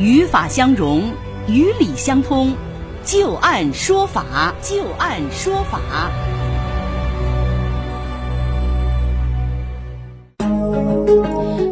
语法相融，语理相通，就按说法，就按说法。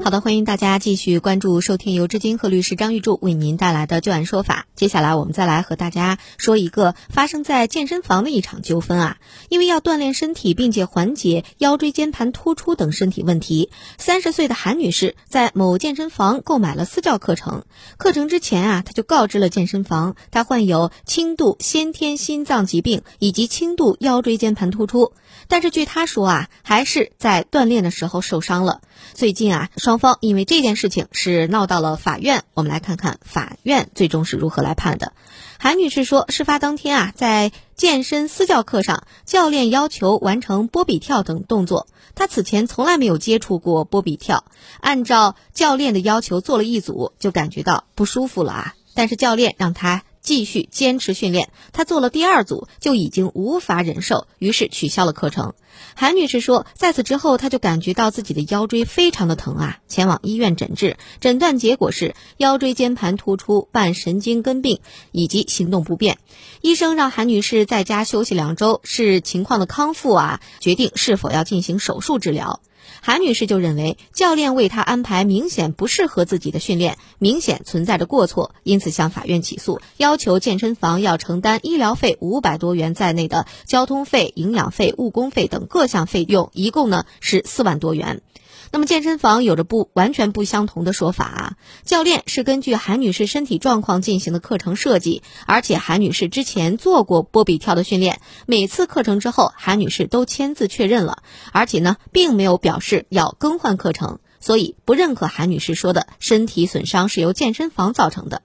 好的，欢迎大家继续关注收听由知金和律师张玉柱为您带来的旧案说法。接下来我们再来和大家说一个发生在健身房的一场纠纷啊。因为要锻炼身体，并且缓解腰椎间盘突出等身体问题，三十岁的韩女士在某健身房购买了私教课程。课程之前啊，她就告知了健身房，她患有轻度先天心脏疾病以及轻度腰椎间盘突出。但是据她说啊，还是在锻炼的时候受伤了。最近啊，双方因为这件事情是闹到了法院。我们来看看法院最终是如何来判的。韩女士说，事发当天啊，在健身私教课上，教练要求完成波比跳等动作，她此前从来没有接触过波比跳，按照教练的要求做了一组，就感觉到不舒服了啊。但是教练让她。继续坚持训练，她做了第二组就已经无法忍受，于是取消了课程。韩女士说，在此之后，她就感觉到自己的腰椎非常的疼啊，前往医院诊治，诊断结果是腰椎间盘突出伴神经根病以及行动不便。医生让韩女士在家休息两周，视情况的康复啊，决定是否要进行手术治疗。韩女士就认为教练为她安排明显不适合自己的训练，明显存在着过错，因此向法院起诉，要求健身房要承担医疗费五百多元在内的交通费、营养费、误工费等各项费用，一共呢是四万多元。那么健身房有着不完全不相同的说法啊，教练是根据韩女士身体状况进行的课程设计，而且韩女士之前做过波比跳的训练，每次课程之后，韩女士都签字确认了，而且呢，并没有表示要更换课程，所以不认可韩女士说的身体损伤是由健身房造成的。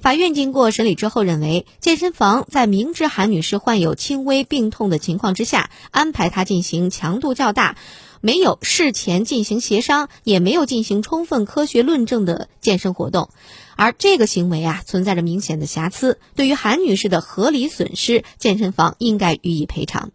法院经过审理之后认为，健身房在明知韩女士患有轻微病痛的情况之下，安排她进行强度较大。没有事前进行协商，也没有进行充分科学论证的健身活动，而这个行为啊存在着明显的瑕疵，对于韩女士的合理损失，健身房应该予以赔偿。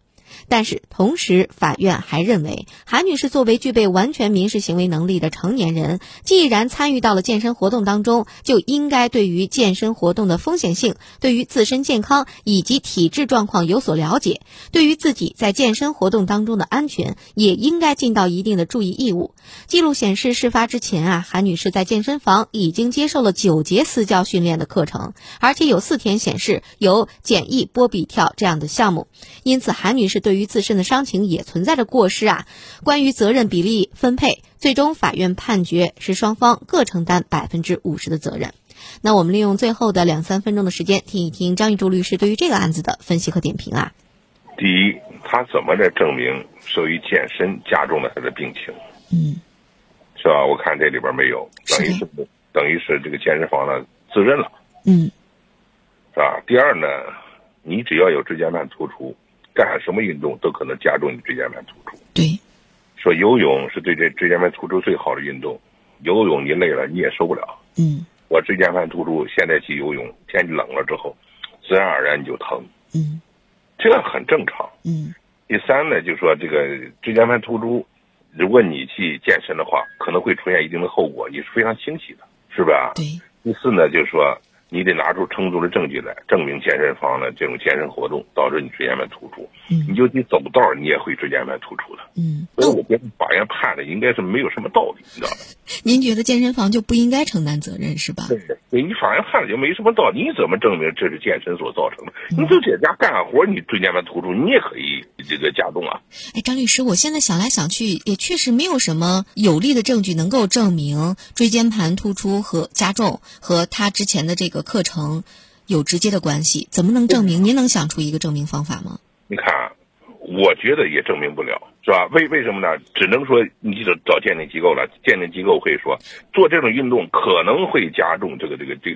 但是同时，法院还认为，韩女士作为具备完全民事行为能力的成年人，既然参与到了健身活动当中，就应该对于健身活动的风险性、对于自身健康以及体质状况有所了解，对于自己在健身活动当中的安全，也应该尽到一定的注意义务。记录显示，事发之前啊，韩女士在健身房已经接受了九节私教训练的课程，而且有四天显示有简易波比跳这样的项目，因此韩女士对。于自身的伤情也存在着过失啊。关于责任比例分配，最终法院判决是双方各承担百分之五十的责任。那我们利用最后的两三分钟的时间，听一听张玉柱律师对于这个案子的分析和点评啊。第一，他怎么来证明受于健身加重了他的病情？嗯，是吧？我看这里边没有，等于是等于是这个健身房呢自认了。嗯，是吧？第二呢，你只要有椎间盘突出。干什么运动都可能加重你椎间盘突出。对，说游泳是对这椎间盘突出最好的运动，游泳你累了你也受不了。嗯，我椎间盘突出，现在去游泳，天气冷了之后，自然而然你就疼。嗯，这很正常。嗯，第三呢，就说这个椎间盘突出，如果你去健身的话，可能会出现一定的后果，你是非常清晰的，是吧？对。第四呢，就是说。你得拿出充足的证据来证明健身房的这种健身活动导致你椎间盘突出。嗯，你就你走道你也会椎间盘突出的。嗯，所以我觉得法院判的应该是没有什么道理，你知道吧？您觉得健身房就不应该承担责任是吧？对，对你法院判的就没什么道理。你怎么证明这是健身所造成的？你就在家干活，你椎间盘突出，你也可以这个加重啊。哎，张律师，我现在想来想去，也确实没有什么有力的证据能够证明椎间盘突出和加重和他之前的这个课程。有直接的关系，怎么能证明？您能想出一个证明方法吗？你看，我觉得也证明不了，是吧？为为什么呢？只能说你得找鉴定机构了，鉴定机构会说做这种运动可能会加重这个这个这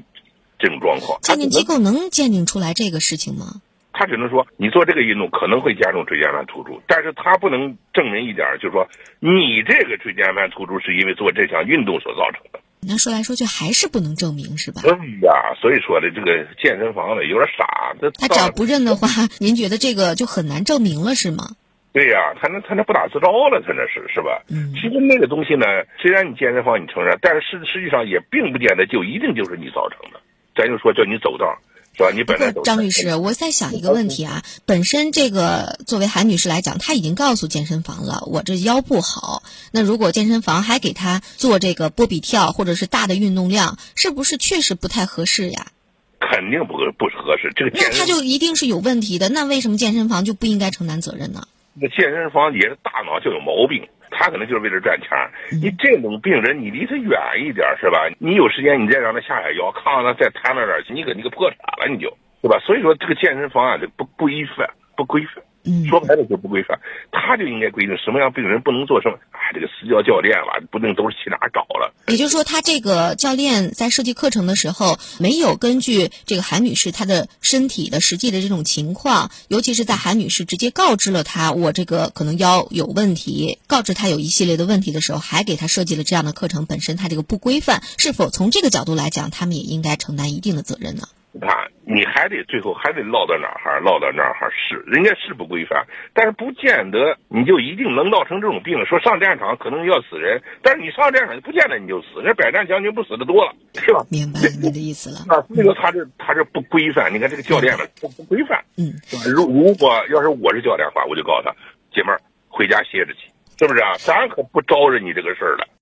这种状况。鉴定机构能鉴定出来这个事情吗？他只能说你做这个运动可能会加重椎间盘突出，但是他不能证明一点，就是说你这个椎间盘突出是因为做这项运动所造成的。那说来说去还是不能证明，是吧？哎呀，所以说的这个健身房的有点傻。他只要不认的话，您觉得这个就很难证明了，是吗？对呀、他那他那不打自招了，他那是是吧？嗯其实那个东西呢，虽然你健身房你承认，但是实实际上也并不见得就一定就是你造成的。咱就说叫你走道，是吧？你本来张律师，我在想一个问题啊，本身这个作为韩女士来讲，她已经告诉健身房了，我这腰不好。那如果健身房还给她做这个波比跳或者是大的运动量，是不是确实不太合适呀？肯定不不合适。这个那健身她就一定是有问题的。那为什么健身房就不应该承担责任呢？那健身房也是大脑就有毛病，他可能就是为了赚钱。你这种病人，你离他远一点是吧？你有时间你再让他下下腰，看看他再瘫那点去，你可你可破产了你就，对吧？所以说这个健身房啊，这不规范，不规范。嗯说白了就不规范，他就应该规定什么样病人不能做什么。啊，这个私教教练吧，不定都是去哪儿找了。也就是说，他这个教练在设计课程的时候，没有根据这个韩女士她的身体的实际的这种情况，尤其是在韩女士直接告知了她我这个可能腰有问题，告知她有一系列的问题的时候，还给她设计了这样的课程，本身他这个不规范，是否从这个角度来讲，他们也应该承担一定的责任呢？你看，你还得最后还得落到哪儿哈，落到哪儿哈是，人家是不规范，但是不见得你就一定能闹成这种病。说上战场可能要死人，但是你上战场不见得你就死，那百战将军不死的多了，是吧？明白你的意思了。啊，所以说他这他这不规范，你看这个教练呢不不规范，嗯，是吧？如如果要是我是教练的话，我就告诉他，姐妹儿回家歇着去，是不是啊？咱可不招惹你这个事儿了。